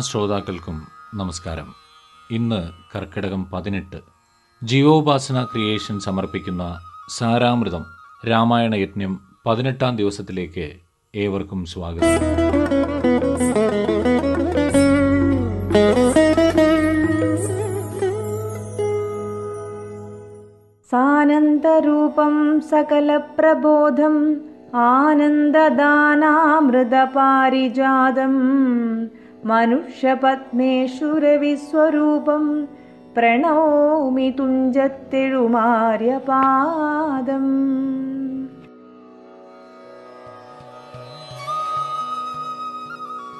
ശ്രോതാക്കൾക്കും നമസ്കാരം. ഇന്ന് കർക്കിടകം പതിനെട്ട് ജീവോപാസന ക്രിയേഷൻ സമർപ്പിക്കുന്ന സാരാമൃതം രാമായണ യജ്ഞം പതിനെട്ടാം ദിവസത്തിലേക്ക് ഏവർക്കും സ്വാഗതം. സാനന്ദരൂപം സകല സകലപ്രബോധം ആനന്ദദാനാമൃതപാരിജാതം. മനുഷ്യപത്മേഷുരവിസ്വരൂപം പ്രണോമി തുഞ്ചത്തെഴുമാര്യപാദം.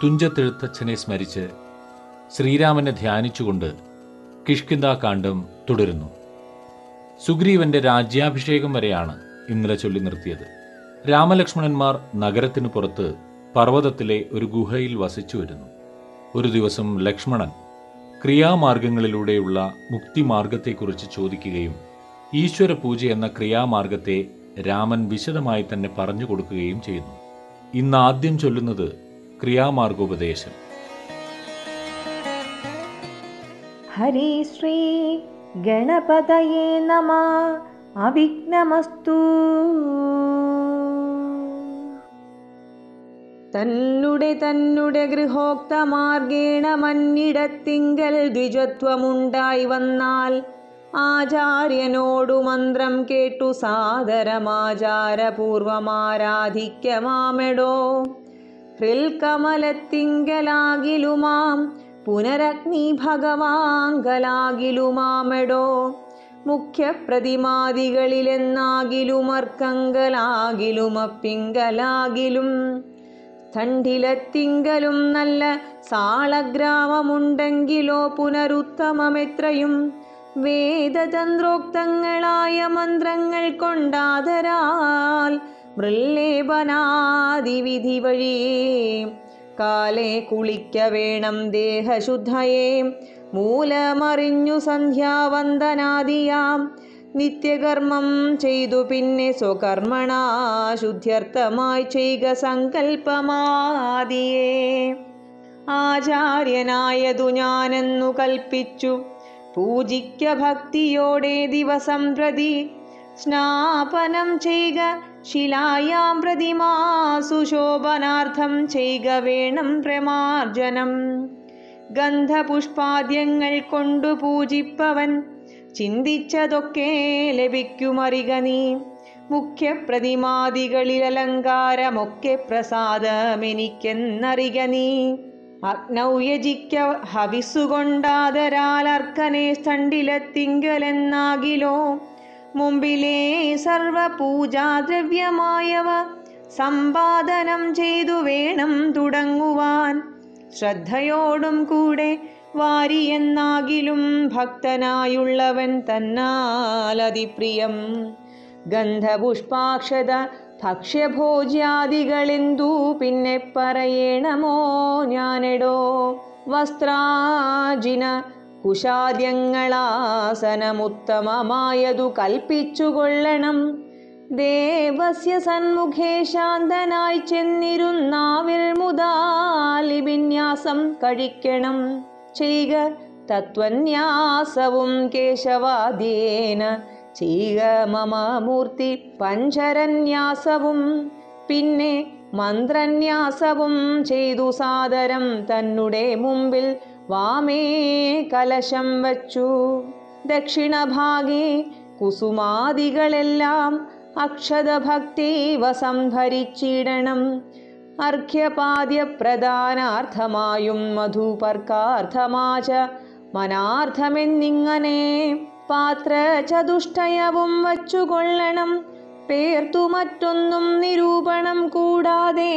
തുഞ്ചത്തെഴുത്തച്ഛനെ സ്മരിച്ച് ശ്രീരാമനെ ധ്യാനിച്ചുകൊണ്ട് കിഷ്കിന്താകാന്ഡം തുടരുന്നു. സുഗ്രീവന്റെ രാജ്യാഭിഷേകം വരെയാണ് ഇന്നലെ ചൊല്ലി നിർത്തിയത്. രാമലക്ഷ്മണന്മാർ നഗരത്തിനു പുറത്ത് പർവതത്തിലെ ഒരു ഗുഹയിൽ വസിച്ചു വരുന്നു. ഒരു ദിവസം ലക്ഷ്മണൻ ക്രിയാമാർഗങ്ങളിലൂടെയുള്ള മുക്തിമാർഗത്തെക്കുറിച്ച് ചോദിക്കുകയും ഈശ്വര പൂജ എന്ന ക്രിയാമാർഗത്തെ രാമൻ വിശദമായി തന്നെ പറഞ്ഞു കൊടുക്കുകയും ചെയ്യുന്നു. ഇന്ന് ആദ്യം ചൊല്ലുന്നത് ക്രിയാമാർഗോപദേശം. ഹരി ശ്രീ ഗണപതയേ നമ. അവിഘ്നമസ്തു. തന്നുടെ തന്നുടെ ഗൃഹോക്തമാർഗേണ മന്നിടത്തിങ്കൽ ദ്വിജത്വമുണ്ടായി വന്നാൽ ആചാര്യനോടു മന്ത്രം കേട്ടു സാദരമാചാരപൂർവമാരാധിക്കമാമെടോ ഹൃൽകമലത്തിങ്കലാകിലുമാം പുനരഗ്നി ഭഗവാങ്കലാകിലുമാമെടോ മുഖ്യപ്രതിമാദികളിലെന്നാകിലുമർക്കങ്കലാകിലുമപ്പിങ്കലാകിലും സ്ഥണ്ഡിലത്തിങ്കലും നല്ല സാളഗ്രാമമുണ്ടെങ്കിലോ പുനരുത്തമമെത്രയും. വേദതന്ത്രോക്തങ്ങളായ മന്ത്രങ്ങൾ കൊണ്ടാതരാൽ മൃല്ലേപനാദിവിധി വഴിയേ കാലേ കുളിക്ക വേണം ദേഹശുദ്ധയേ. മൂലമറിഞ്ഞു സന്ധ്യാവന്ദനാദിയാം. നിത്യകർമ്മം ചെയ്തു പിന്നെ സ്വകർമ്മണ ശുദ്ധ്യർത്ഥമായി ചെയ്യുക സങ്കൽപ്പമാദിയേ ആചാര്യനായതു ഞാനെന്നു കൽപ്പിച്ചു. പൂജിക്ക ഭക്തിയോടെ ദിവസം പ്രതി സ്നാപനം ചെയ്യുക ശിലായാം പ്രതിമാസു ശോഭനാർത്ഥം ചെയ്യുക വേണം പ്രമാർജനം. ഗന്ധപുഷ്പാദ്യങ്ങൾ കൊണ്ടു പൂജിപ്പവൻ ചിന്തിച്ചതൊക്കെ ലഭിക്കുമറിക നീ. മുഖ്യപ്രതിമാദികളിൽ അലങ്കാരമൊക്കെ പ്രസാദമെനിക്കെന്നറിക നീ. അഗ്നൗയജിക്ക ഹവിസുകൊണ്ടാതരാൽ അർക്കനെ സ്ഥണ്ടിലെത്തിങ്കലെന്നാകിലോ മുമ്പിലേ സർവപൂജാദ്രവ്യമായവ സമ്പാദനം ചെയ്തു വേണം തുടങ്ങുവാൻ. ശ്രദ്ധയോടും കൂടെ വാരി എന്നാകിലും ഭക്തനായുള്ളവൻ തന്നാലതിപ്രിയം ഗന്ധപുഷ്പാക്ഷത ഭക്ഷ്യഭോജ്യാദികളെന്തു പിന്നെ പറയണമോ ഞാനെടോ? വസ്ത്രാജിന കുശാദ്യങ്ങളാസനമുത്തമമായതു കൽപ്പിച്ചുകൊള്ളണം. ദേവസ്യ സന്മുഖേ ശാന്തനായി ചെന്നിരുന്നാവിൽ മുതാലിബിന്യാസം കഴിക്കണം. ചെയ്യുക തത്വന്യാസവും കേശവാദ്യേന. ചെയ്യുക മമ മൂർത്തി പഞ്ചരന്യാസവും പിന്നെ മന്ത്രന്യാസവും ചെയ്തു സാദരം തന്നുടെ മുമ്പിൽ വാമേ കലശം വച്ചു. ദക്ഷിണഭാഗേ കുസുമാദികളെല്ലാം അക്ഷതഭക്തീവ സംഭരിച്ചിടണം അർഘ്യപാദ്യപ്രധാനാർത്ഥമായും മധുപർക്കാർത്ഥമാച മനാർത്ഥമെന്നിങ്ങനെ പാത്രചതുഷ്ടയവും വച്ചുകൊള്ളണം. പേർത്തു മറ്റൊന്നും നിരൂപണം കൂടാതെ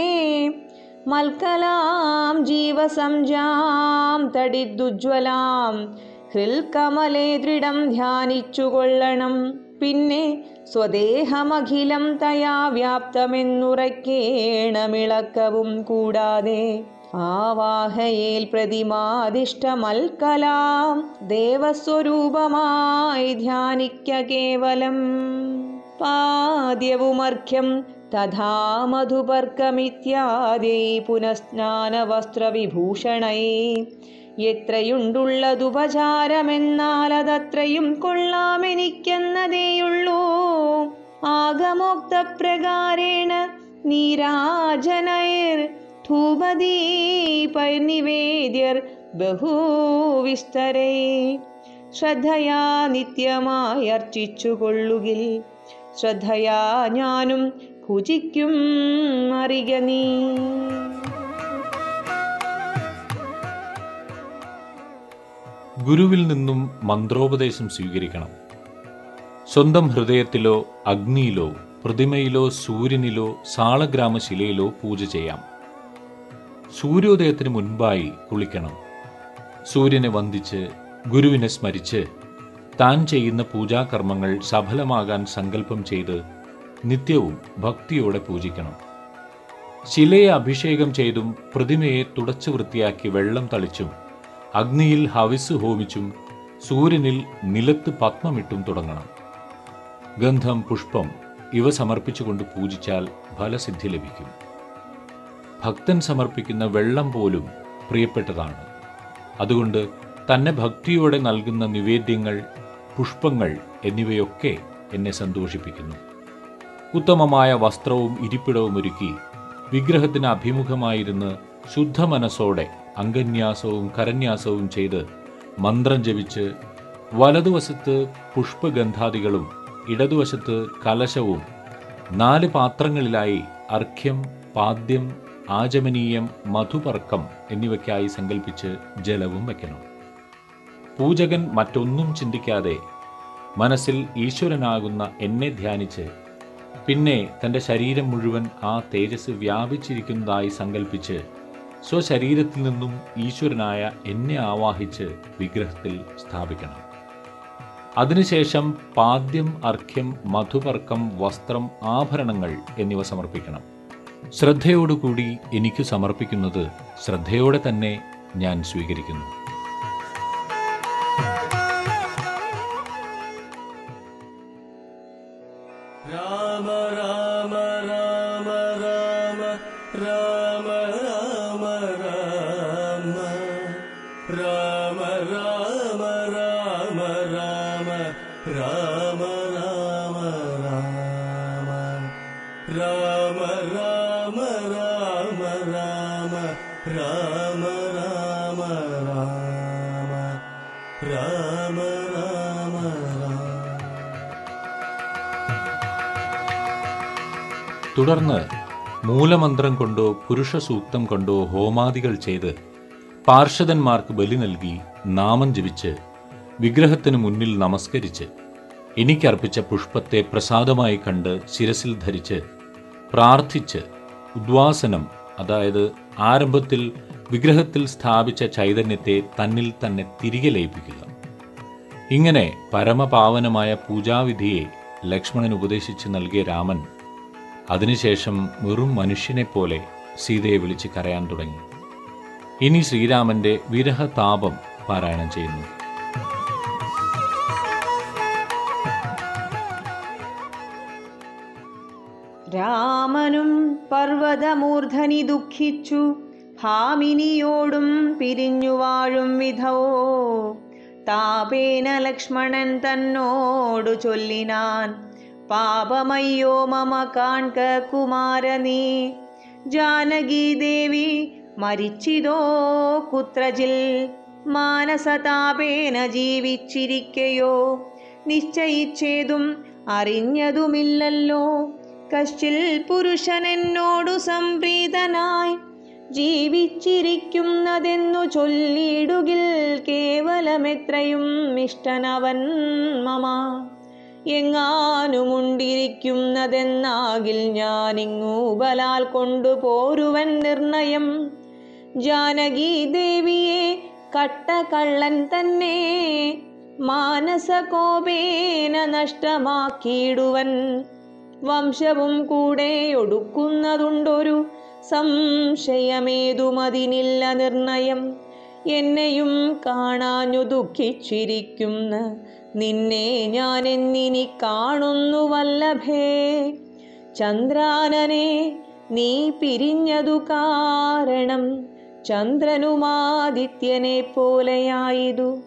മൽക്കലാം ജീവസംജാം തടിദുജ്വലാം ഹൃൽകമലേ ദൃഢം ധ്യാനിച്ചുകൊള്ളണം. പിന്നെ സ്വദേഹമഖിലം തയാ വ്യാപ്തമെന്നുറക്കേണമിളക്കവും കൂടാതെ ആവാഹയേൽ പ്രതിമാതിഷ്ടമൽക്കലാം ദേവസ്വരൂപമായി ധ്യാനിക്ക കേവലം. പാദ്യവുമർഘ്യം തഥാ മധുപർക്കമിത്യാദി പുനഃസ്നാനവസ്ത്രവിഭൂഷണൈ എത്രയുണ്ടുള്ളതുപചാരമെന്നാൽ അതത്രയും കൊള്ളാമെനിക്കെന്നതേയുള്ളൂ. ആഗമോക്തപ്രകാരേണ നീരാജനൈർ ധൂപദീപൈർനിവേദ്യർ ബഹുവിസ്തരേ. ശ്രദ്ധയാ നിത്യമായി അർച്ചിച്ചുകൊള്ളുകിൽ ശ്രദ്ധയാ ഞാനും ഭുജിക്കും അറിയ നീ ഗുരുവിൽ നിന്നും മന്ത്രോപദേശം സ്വീകരിക്കണം. സ്വന്തം ഹൃദയത്തിലോ അഗ്നിയിലോ പ്രതിമയിലോ സൂര്യനിലോ സാളഗ്രാമശിലയിലോ പൂജ ചെയ്യാം. സൂര്യോദയത്തിന് മുൻപായി കുളിക്കണം. സൂര്യനെ വന്ദിച്ച് ഗുരുവിനെ സ്മരിച്ച് താൻ ചെയ്യുന്ന പൂജാകർമ്മങ്ങൾ സഫലമാകാൻ സങ്കല്പം ചെയ്ത് നിത്യവും ഭക്തിയോടെ പൂജിക്കണം. ശിലയെ അഭിഷേകം ചെയ്തും പ്രതിമയെ തുടച്ചു വൃത്തിയാക്കി വെള്ളം തളിച്ചും അഗ്നിയിൽ ഹവിസ് ഹോമിച്ചും സൂര്യനിൽ നിലത്ത് പത്മമിട്ടും തുടങ്ങണം. ഗന്ധം പുഷ്പം ഇവ സമർപ്പിച്ചുകൊണ്ട് പൂജിച്ചാൽ ഫലസിദ്ധി ലഭിക്കും. ഭക്തൻ സമർപ്പിക്കുന്ന വെള്ളം പോലും പ്രിയപ്പെട്ടതാണ്. അതുകൊണ്ട് തന്നെ ഭക്തിയോടെ നൽകുന്ന നിവേദ്യങ്ങൾ പുഷ്പങ്ങൾ എന്നിവയൊക്കെ എന്നെ സന്തോഷിപ്പിക്കുന്നു. ഉത്തമമായ വസ്ത്രവും ഇരിപ്പിടവും ഒരുക്കി വിഗ്രഹത്തിന് അഭിമുഖമായിരുന്ന് ശുദ്ധ മനസ്സോടെ അംഗന്യാസവും കരന്യാസവും ചെയ്ത് മന്ത്രം ജപിച്ച് വലതുവശത്ത് പുഷ്പഗന്ധാദികളും ഇടതുവശത്ത് കലശവും നാല് പാത്രങ്ങളിലായി അർഘ്യം പാദ്യം ആചമനീയം മധുപർക്കം എന്നിവയ്ക്കായി സങ്കല്പിച്ച് ജലവും വയ്ക്കണം. പൂജകൻ മറ്റൊന്നും ചിന്തിക്കാതെ മനസ്സിൽ ഈശ്വരനാകുന്ന എന്നെ ധ്യാനിച്ച് പിന്നെ തന്റെ ശരീരം മുഴുവൻ ആ തേജസ് വ്യാപിച്ചിരിക്കുന്നതായി സങ്കല്പിച്ച് സ്വശരീരത്തിൽ നിന്നും ഈശ്വരനായ എന്നെ ആവാഹിച്ച് വിഗ്രഹത്തിൽ സ്ഥാപിക്കണം. അതിനുശേഷം പാദ്യം അർഘ്യം മധുപർക്കം വസ്ത്രം ആഭരണങ്ങൾ എന്നിവ സമർപ്പിക്കണം. ശ്രദ്ധയോടുകൂടി എനിക്ക് സമർപ്പിക്കുന്നത് ശ്രദ്ധയോടെ തന്നെ ഞാൻ സ്വീകരിക്കുന്നു. രാമ രാമ രാമ രാമ രാമ തുടർന്ന് മൂലമന്ത്രം കൊണ്ടോ പുരുഷ സൂക്തം കൊണ്ടോ ഹോമാദികൾ ചെയ്ത് പാർഷദന്മാർക്ക് ബലി നൽകി നാമം ജപിച്ച് വിഗ്രഹത്തിന് മുന്നിൽ നമസ്കരിച്ച് എനിക്കർപ്പിച്ച പുഷ്പത്തെ പ്രസാദമായി കണ്ട് ശിരസിൽ ധരിച്ച് പ്രാർത്ഥിച്ച് ഉദ്വാസനം അതായത് ആരംഭത്തിൽ വിഗ്രഹത്തിൽ സ്ഥാപിച്ച ചൈതന്യത്തെ തന്നിൽ തന്നെ തിരികെ ലയിപ്പിക്കുക. ഇങ്ങനെ പരമപാവനമായ പൂജാവിധിയെ ലക്ഷ്മണൻ ഉപദേശിച്ച് നൽകിയ രാമൻ അതിനുശേഷം വെറും മനുഷ്യനെപ്പോലെ സീതയെ വിളിച്ച് കരയാൻ തുടങ്ങി. ഇനി ശ്രീരാമന്റെ വിരഹതാപം പാരായണം ചെയ്യുന്നു. രാമനും പർവതമൂർധനി ദുഃഖിച്ചു. ഭാമിനിയോടും പിരിഞ്ഞു വാഴും വിധോ താപേന ലക്ഷ്മണൻ തന്നോടു ചൊല്ലിനാൻ പാപമയ്യോ മമ കാൺക കുമാരനീ. ജാനകീദേവി മരിച്ചിതോ കുത്രജിൽ. മാനസതാപേന ജീവിച്ചിരിക്കയോ. നിശ്ചയിച്ചേതും അറിഞ്ഞതുമില്ലല്ലോ. കശ്ചിൽ പുരുഷനെന്നോടു സംപ്രീതനായി ജീവിച്ചിരിക്കുന്നതെന്നു ചൊല്ലിയിടുകിൽ കേവലമെത്രയും ഇഷ്ടനവൻ മമ. എങ്ങാനുമുണ്ടിരിക്കുന്നതെന്നാകിൽ ഞാനിങ്ങു ബലാൽ കൊണ്ടുപോരുവൻ നിർണയം. ജാനകി ദേവിയെ കട്ടകള്ളൻ തന്നെ മാനസകോപേന നഷ്ടമാക്കിയിടുവൻ. വംശവും കൂടെ ഒടുക്കുന്നതുണ്ടൊരു സംശയമേതുമതിനില്ല നിർണയം. എന്നെയും കാണാഞ്ഞു ദുഃഖിച്ചിരിക്കുന്ന നിന്നെ ഞാൻ എന്നിനി കാണുന്നു വല്ലഭേ. ചന്ദ്രാനനെ നീ പിരിഞ്ഞതു കാരണം ചന്ദ്രനുമാദിത്യനെ പോലെയായിതു.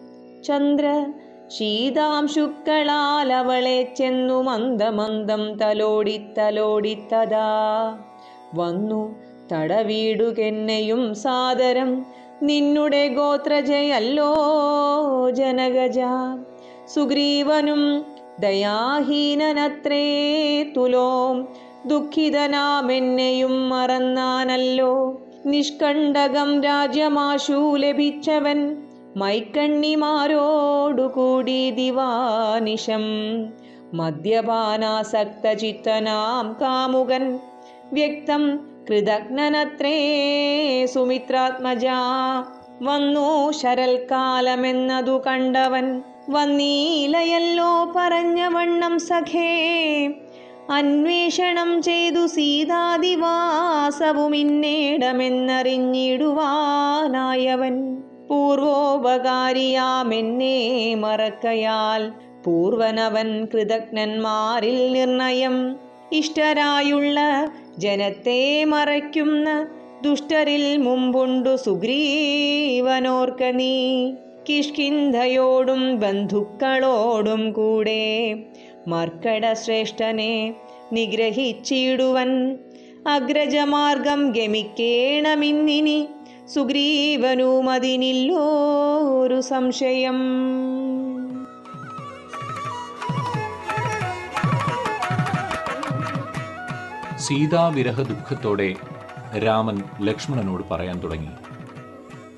ചന്ദ്ര ശീതാംശുക്കളാൽ അവളെ ചെന്നു മന്ദമന്ദം തലോടി തലോടിത്തലോടിത്തതാ വന്നു തടവീടുകെന്നെയും സാദരം നിന്നുടെ ഗോത്രജയല്ലോ ജനകജ സുഗ്രീവനും ദയാഹീനനത്രേ തുലോം. ദുഃഖിതനാമെന്നെയും മറന്നാനല്ലോ. നിഷ്കണ്ടകം രാജ്യമാശു ലഭിച്ചവൻ മൈക്കണ്ണിമാരോടുകൂടി ദിവാനിശം. മദ്യപാനാസക്തചിത്തനാം കാമുകൻ വ്യക്തം കൃതജ്ഞനത്രേ സുമിത്രാത്മജ വന്നു ശരൽക്കാലമെന്നതു കണ്ടവൻ വന്നീലയല്ലോ പറഞ്ഞ വണ്ണം സഖേ. അന്വേഷണം ചെയ്തു സീതാദിവാസവും ഇന്നേടമെന്നറിഞ്ഞിടുവാനായവൻ പൂർവോപകാരിയാമെന്നെ മറക്കയാൽ പൂർവനവൻ കൃതജ്ഞന്മാരിൽ നിർണയം. ഇഷ്ടരായുള്ള ജനത്തെ മറയ്ക്കുന്ന ദുഷ്ടരിൽ മുമ്പുണ്ടു സുഗ്രീവനോർക്ക നീ. കിഷ്കിന്ധയോടും ബന്ധുക്കളോടും കൂടെ മർക്കട ശ്രേഷ്ഠനെ നിഗ്രഹിച്ചിടുവൻ. അഗ്രജമാർഗം ഗമിക്കേണമിന്നിനി സുഗ്രീവനുമതിനില്ലോ ഒരു സംശയം. സീതാവിരഹ ദുഃഖത്തോടെ രാമൻ ലക്ഷ്മണനോട് പറയാൻ തുടങ്ങി.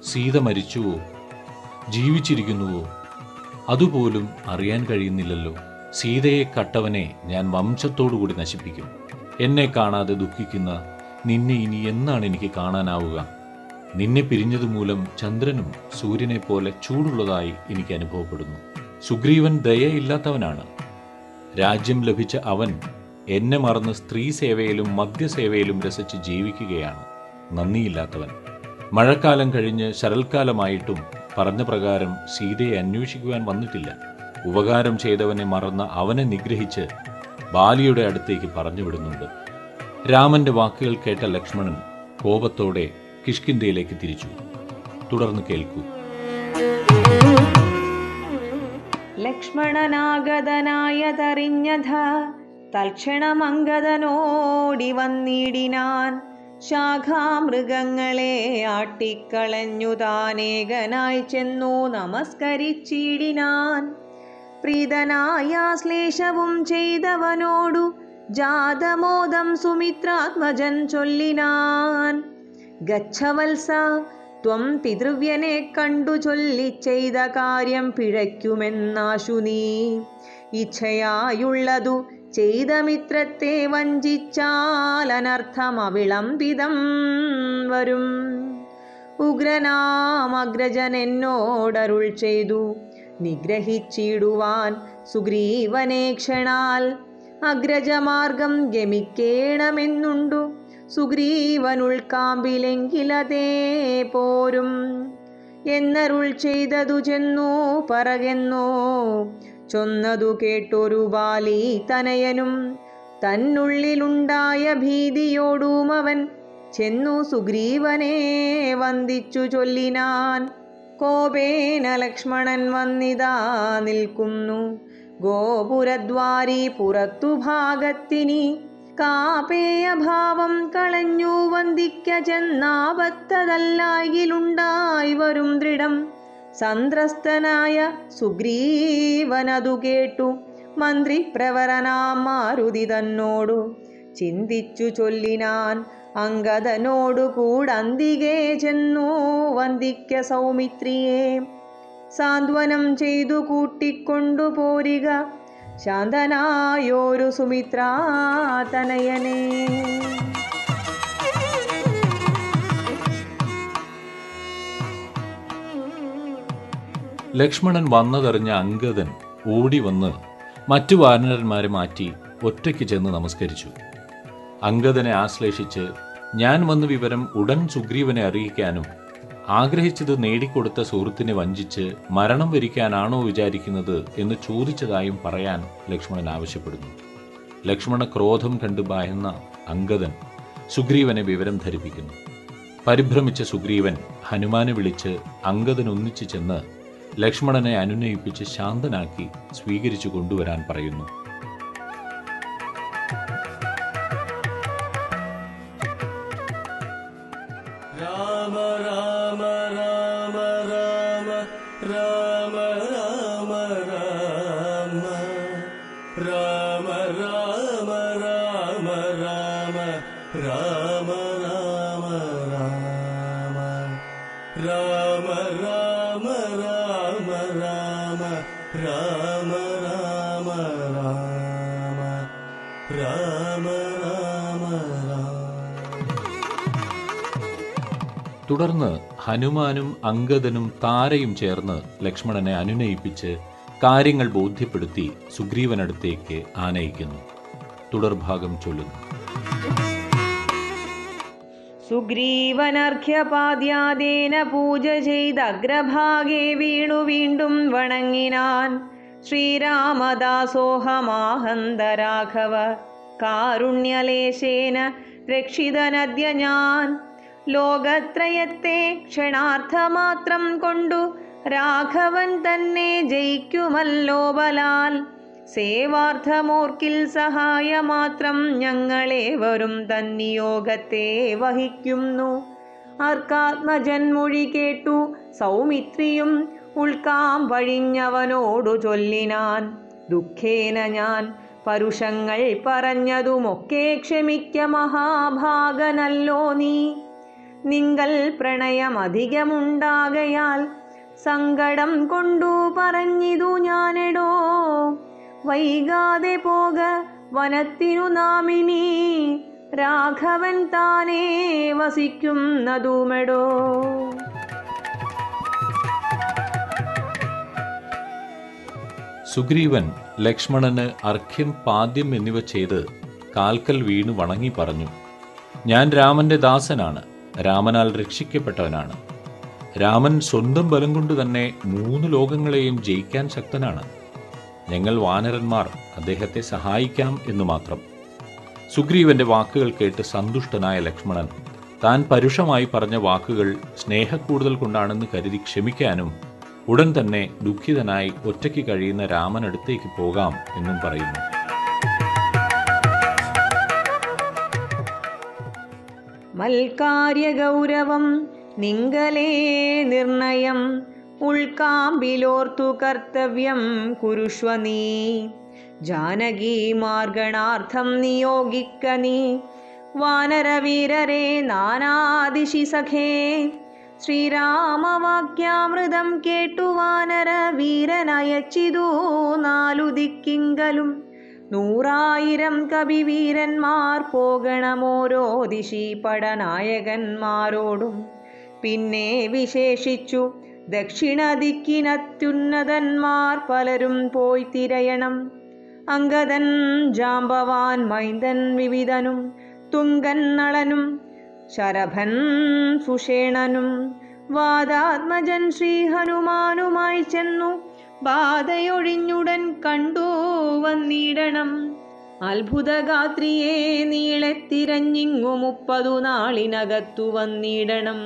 സീത മരിച്ചുവോ? ജീവിച്ചിരിക്കുന്നുവോ? അതുപോലും അറിയാൻ കഴിയുന്നില്ലല്ലോ. സീതയെ കട്ടവനെ ഞാൻ വംശത്തോടുകൂടി നശിപ്പിക്കും. എന്നെ കാണാതെ ദുഃഖിക്കുന്ന നിന്നെ ഇനി എന്നാണ് എനിക്ക് കാണാനാവുക? നിന്നെ പിരിഞ്ഞതുമൂലം ചന്ദ്രനും സൂര്യനെ പോലെ ചൂടുള്ളതായി എനിക്ക് അനുഭവപ്പെടുന്നു. സുഗ്രീവൻ ദയയില്ലാത്തവനാണ്. രാജ്യം ലഭിച്ച അവൻ എന്നെ മറന്ന് സ്ത്രീ സേവയിലും മദ്യസേവയിലും രസിച്ച് ജീവിക്കുകയാണ്. നന്ദിയില്ലാത്തവൻ. മഴക്കാലം കഴിഞ്ഞ് ശരൽക്കാലമായിട്ടും പറഞ്ഞ പ്രകാരം സീതയെ അന്വേഷിക്കുവാൻ വന്നിട്ടില്ല. ഉപകാരം ചെയ്തവനെ മറന്ന അവനെ നിഗ്രഹിച്ച് ബാലിയുടെ അടുത്തേക്ക് പറഞ്ഞുവിടുന്നുണ്ട്. രാമന്റെ വാക്കുകൾ കേട്ട ലക്ഷ്മണൻ കോപത്തോടെ കിഷ്കിന്ധയിലേക്ക് തിരിച്ചു. തുടർന്ന് കേൾക്കൂ. ലക്ഷ്മണനാഗതനായതറിഞ്ഞഥ തൽക്ഷണമംഗതനോടി വന്നിടിനാൻ. ശാഖാമൃഗങ്ങളെ ആട്ടിക്കളഞ്ഞു താനേകനായി ചെന്നു നമസ്കരിച്ചിടിനാൻ. പ്രീതനായ ശ്ലേഷവും ചെയ്തവനോടു ജാതമോദം സുമിത്രാത്മജൻ ചൊല്ലിനാൻ. ഗച്ഛവത്സ ത്വം പിതൃവ്യനെ കണ്ടു ചൊല്ലി ചെയ്ത കാര്യം പിഴയ്ക്കുമെന്നാശു നീ. ഇച്ഛയായുള്ളതു ചെയ്ത മിത്രത്തെ വഞ്ചിച്ചാൽ അനർത്ഥം അവിളംബിതം വരും. ഉഗ്രനാമഗ്രജൻ എന്നോടരുൾ ചെയ്തു. നിഗ്രഹിച്ചിടുവാൻ സുഗ്രീവനെ ക്ഷണാൽ അഗ്രജമാർഗം ഗമിക്കേണമെന്നുണ്ടു. സുഗ്രീവനുൾക്കാമ്പിലെങ്കിലതേ പോരും. എന്നരുൾ ചെയ്തതു ചെന്നു പറകെന്നോ ചൊന്നതു കേട്ടൊരു ബാലി തനയനും തന്നുള്ളിലുണ്ടായ ഭീതിയോടും അവൻ ചെന്നു സുഗ്രീവനെ വന്ദിച്ചു ചൊല്ലിനാൻ. കോപേന ലക്ഷ്മണൻ വന്നിതാ നിൽക്കുന്നു. ഗോപുരദ്വാരി പുറത്തു ഭാഗത്തിനി കാപേയഭാവം കളഞ്ഞു വന്ദിക്ക ചെന്നാപത്തതല്ലായിലുണ്ടായി വരും ദൃഢം. സന്ത്രസ്തനായ സുഗ്രീവനതു കേട്ടു. മന്ത്രി പ്രവരനാ മാരുതി തന്നോടു. ചിന്തിച്ചു ചൊല്ലിനാൻ അങ്കദനോടു കൂടന്തികേ ചെന്നു വന്ദിക്ക സൗമിത്രിയെ. സാന്ത്വനം ചെയ്തു കൂട്ടിക്കൊണ്ടു പോരിക. ശാന്തനായോരു സുമിത്രാതനയനെ ലക്ഷ്മണൻ വന്നതറിഞ്ഞ അംഗദൻ ഓടി വന്ന് മറ്റു വാനരന്മാരെ മാറ്റി ഒറ്റയ്ക്ക് ചെന്ന് നമസ്കരിച്ചു. അംഗദനെ ആശ്ലേഷിച്ച് ഞാൻ വന്ന വിവരം ഉടൻ സുഗ്രീവനെ അറിയിക്കാനും ആഗ്രഹിച്ചത് നേടിക്കൊടുത്ത സുഹൃത്തിനെ വഞ്ചിച്ച് മരണം വരിക്കാനാണോ വിചാരിക്കുന്നത് എന്ന് ചോദിച്ചതായും പറയാൻ ലക്ഷ്മണൻ ആവശ്യപ്പെടുന്നു. ലക്ഷ്മണ ക്രോധം കണ്ട് ഭയന്ന അംഗദൻ സുഗ്രീവനെ വിവരം ധരിപ്പിക്കുന്നു. പരിഭ്രമിച്ച സുഗ്രീവൻ ഹനുമാനെ വിളിച്ച് അങ്കദൻ ഒന്നിച്ചു ചെന്ന് ലക്ഷ്മണനെ അനുനയിപ്പിച്ച് ശാന്തനാക്കി സ്വീകരിച്ചു കൊണ്ടുവരാൻ പറയുന്നു തുടർന്ന് ഹനുമാനും അങ്കദനും താരയും ചേർന്ന് ലക്ഷ്മണനെ അനുനയിപ്പിച്ച് കാര്യങ്ങൾ ബോധ്യപ്പെടുത്തി സുഗ്രീവനടുത്തേക്ക് ആനയിക്കുന്നു. തുടർഭാഗം ചൊല്ലുന്നു. സുഗ്രീവനർഘ്യപാദ്യാദേന പൂജ ചെയ്ത് അഗ്രഭാഗെ വീണു വീണ്ടും വണങ്ങിനാൻ. ശ്രീരാമദാസോഹമാഹന്തരാഘവ. കാരുണ്യലേശേന രക്ഷിതനദ്യ ഞാൻ ലോകത്രയത്തെ ക്ഷണാർത്ഥമാത്രം കൊണ്ടു രാഘവൻ തന്നെ ജയിക്കുമല്ലോ ബലാൽ. സേവാർത്ഥമോർക്കിൽ സഹായമാത്രം ഞങ്ങളെ വരും തന്നിയോഗത്തെ വഹിക്കുന്നു. ആർക്കാത്മജന്മൊഴി കേട്ടു സൗമിത്രിയും ഉൾക്കാം വഴിഞ്ഞവനോടു ചൊല്ലിനാൻ. ദുഃഖേന ഞാൻ പരുഷങ്ങൾ പറഞ്ഞതുമൊക്കെ ക്ഷമിക്ക മഹാഭാഗനല്ലോ നീ. നിങ്ങൾ പ്രണയമധികമുണ്ടാകയാൽ സങ്കടം കൊണ്ടു പറഞ്ഞിതു ഞാനെടോ. വൈകാതെ പോക വനത്തിനു നാമിനി രാഘവൻ താനേ വസിക്കുന്നതുമെടോ. സുഗ്രീവൻ ലക്ഷ്മണന് അർഘ്യം പാദ്യം എന്നിവ ചെയ്ത് കാൽക്കൽ വീണു വണങ്ങി പറഞ്ഞു ഞാൻ രാമന്റെ ദാസനാണ് രാമനാൽ രക്ഷിക്കപ്പെട്ടവനാണ്. രാമൻ സ്വന്തം ബലം കൊണ്ട് തന്നെ മൂന്ന് ലോകങ്ങളെയും ജയിക്കാൻ ശക്തനാണ്. ഞങ്ങൾ വാനരന്മാർ അദ്ദേഹത്തെ സഹായിക്കാം എന്ന് മാത്രം. സുഗ്രീവന്റെ വാക്കുകൾ കേട്ട് സന്തുഷ്ടനായ ലക്ഷ്മണൻ താൻ പരുഷമായി പറഞ്ഞ വാക്കുകൾ സ്നേഹക്കൂടുതൽ കൊണ്ടാണെന്ന് കരുതി ക്ഷമിക്കാനും ഉടൻ തന്നെ ദുഃഖിതനായി ഒറ്റയ്ക്ക് കഴിയുന്ന രാമനടുത്തേക്ക് പോകാം എന്നും പറയുന്നു. മൽക്കാര്യഗൗരവം നിങ്കലേ നിർണയം ഉൾക്കാമ്പിലോർത്തു കർത്തവ്യം കുരുഷ്വ നീ. ജാനകീ മാർഗണാർത്ഥം നിയോഗിക്ക നീ. വാനരവീരരെ നാനാദിശി സഖേ ശ്രീരാമവാക്യാമൃതം കേട്ടു വാനര വീരനയച്ചിതു നാലു ദിക്കിങ്കലും നൂറായിരം കവിവീരന്മാർ പോകണമോരോ ദിശി പടനായകന്മാരോടും പിന്നെ വിശേഷിച്ചു ദക്ഷിണ ദിക്കിനത്യുന്നതന്മാർ പലരും പോയി തിരയണം. അങ്കദൻ ജാമ്പവാൻ മൈന്ദൻ വിവിധനും തുങ്കൻ നളനും ശരഭൻ സുഷേണനും വാദാത്മജൻ ശ്രീ ഹനുമാനുമായി ചെന്നു ബാധയൊഴിഞ്ഞുടൻ കണ്ടു വന്നിടണം. അത്ഭുതഗാത്രിയെ നീളെ തിരഞ്ഞിങ്ങു മുപ്പതു നാളിനകത്തു വന്നിടണം.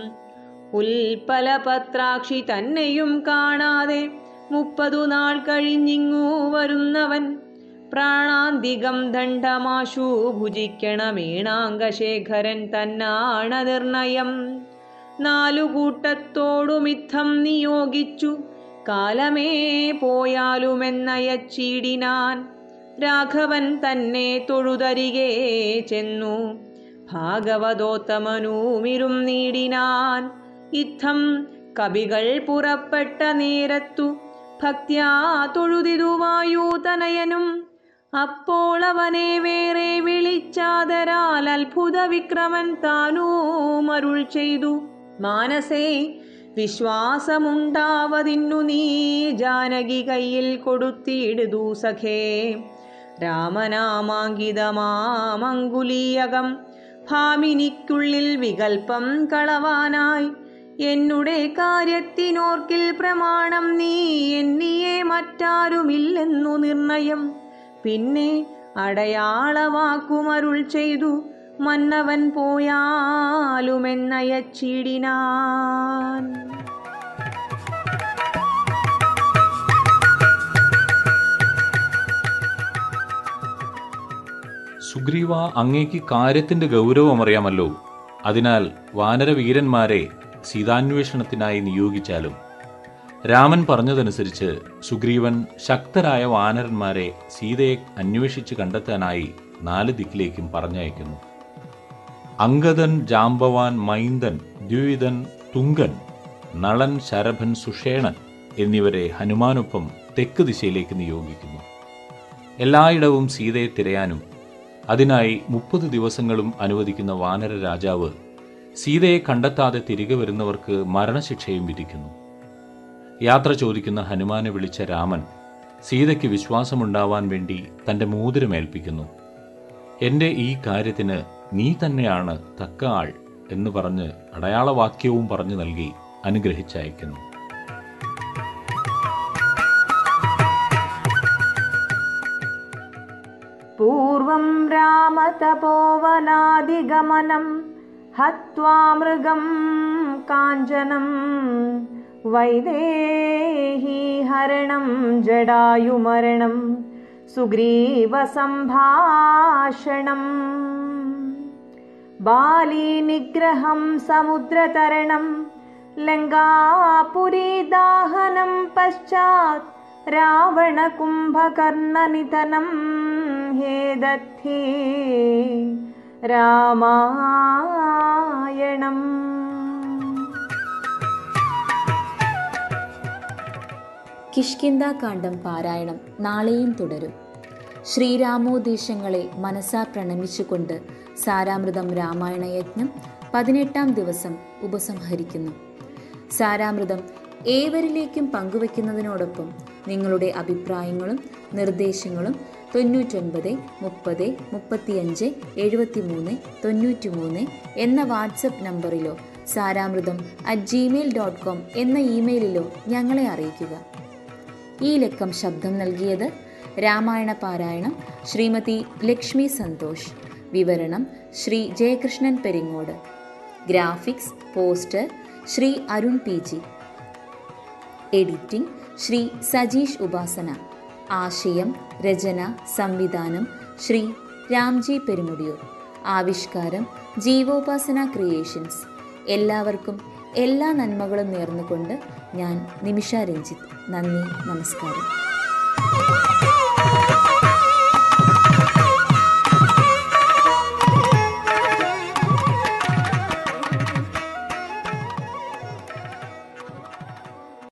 ഉൽപ്പലപത്രാക്ഷി തന്നെയും കാണാതെ മുപ്പതു നാൾ കഴിഞ്ഞിങ്ങു വരുന്നവൻ പ്രാണാന്തികം ദണ്ഡമാശു ഭുജിക്കണമേണാംഗശേഖരൻ തന്നാണ നിർണയം. നാലു കൂട്ടത്തോടുമിത്തം നിയോഗിച്ചു. കാലമേ പോയാലുമെന്നയച്ചിടിനാൻ. രാഘവൻ തന്നെ തൊഴുതരികെ ചെന്നു. ഭാഗവതോത്തമനൂമിരും നീടിനാൻ. ഇത്തം കവികൾ പുറപ്പെട്ട നേരത്തു ഭക്യാ തൊഴുതിതു വായൂതനയനും അപ്പോൾ അവനെ വേറെ വിളിച്ചാതരാൽ അത്ഭുത വിക്രമൻ താനൂമരുൾ ചെയ്തു. മാനസേ വിശ്വാസമുണ്ടാവതിന്നു നീ ജാനകി കയ്യിൽ കൊടുത്തിടുതു സഖേ. രാമനാമാങ്കിതമാമങ്കുലീയകം ഭാമിനിക്കുള്ളിൽ വികൽപ്പം കളവാനായി. എന്നുടെ കാര്യത്തിനോർക്കിൽ പ്രമാണം നീ എന്നിയെ മറ്റാരുമില്ലെന്നു നിർണയം. പിന്നെ അടയാളവാക്കുമരുൾ ചെയ്തു മന്നവൻ പോയാലുമെന്നയച്ചിടിനാൻ. സുഗ്രീവ അങ്ങേക്ക് കാര്യത്തിന്റെ ഗൗരവം അറിയാമല്ലോ അതിനാൽ വാനരവീരന്മാരെ സീതാന്വേഷണത്തിനായി നിയോഗിച്ചാലും രാമൻ പറഞ്ഞതനുസരിച്ച് സുഗ്രീവൻ ശക്തരായ വാനരന്മാരെ സീതയെ അന്വേഷിച്ച് കണ്ടെത്താനായി നാല് ദിക്കിലേക്കും പറഞ്ഞയക്കുന്നു. അങ്കദൻ ജാംബവാൻ മൈന്ദൻ ദ്വിവിധൻ തുങ്കൻ നളൻ ശരഭൻ സുഷേണൻ എന്നിവരെ ഹനുമാനൊപ്പം തെക്ക് ദിശയിലേക്ക് നിയോഗിക്കുന്നു. എല്ലായിടവും സീതയെ തിരയാനും അതിനായി മുപ്പത് ദിവസങ്ങളും അനുവദിക്കുന്ന വാനര രാജാവ് സീതയെ കണ്ടെത്താതെ തിരികെ വരുന്നവർക്ക് മരണശിക്ഷയും വിധിക്കുന്നു. യാത്ര ചോദിക്കുന്ന ഹനുമാനെ വിളിച്ച രാമൻ സീതയ്ക്ക് വിശ്വാസമുണ്ടാവാൻ വേണ്ടി തന്റെ മോതിരമേൽപ്പിക്കുന്നു. എന്റെ ഈ കാര്യത്തിന് നീ തന്നെയാണ് തക്ക ആൾ എന്ന് പറഞ്ഞ് അടയാളവാക്യവും പറഞ്ഞു നൽകി അനുഗ്രഹിച്ചയക്കുന്നു. പൂർവം രാമതപോവനാദിഗമനം ഹത്വാ മൃഗം കാഞ്ചനം वैदेहीहरणं जडायुमरणं सुग्रीवसम्भाषणम्। बालीनिग्रहं समुद्रतरणं लङ्गापुरीदाहनं पश्चात् रावणकुम्भकर्णनितनं हे दत्थे रामायणम्। കിഷ്കിന്താകാന്ഡം പാരായണം നാളെയും തുടരും. ശ്രീരാമോദ്ദേശങ്ങളെ മനസ്സാ പ്രണമിച്ചുകൊണ്ട് സാരാമൃതം രാമായണ യജ്ഞം പതിനെട്ടാം ദിവസം ഉപസംഹരിക്കുന്നു. സാരാമൃതം ഏവരിലേക്കും പങ്കുവെക്കുന്നതിനോടൊപ്പം നിങ്ങളുടെ അഭിപ്രായങ്ങളും നിർദ്ദേശങ്ങളും തൊണ്ണൂറ്റൊൻപത് മുപ്പത് മുപ്പത്തിയഞ്ച് എഴുപത്തിമൂന്ന് തൊണ്ണൂറ്റിമൂന്ന് എന്ന WhatsApp നമ്പറിലോ Saramritham at Gmail dot com എന്ന ഇമെയിലിലോ ഞങ്ങളെ അറിയിക്കുക. ഈ ലക്കം ശബ്ദം നൽകിയത് രാമായണ പാരായണം ശ്രീമതി ലക്ഷ്മി സന്തോഷ്. വിവരണം Shri Jayakrishnan Peringode. Graphics poster Shri Arun P G. Editing Shri Sajeesh Upasana. ആശയം രചന സംവിധാനം ശ്രീ രാംജി പെരുമുടിയൂർ. ആവിഷ്കാരം ജീവോപാസന ക്രിയേഷൻസ്. എല്ലാവർക്കും എല്ലാ നന്മകളും നേർന്നുകൊണ്ട് ഞാൻ നിമിഷ രഞ്ജിത്ത്. നന്ദി നമസ്കാരം.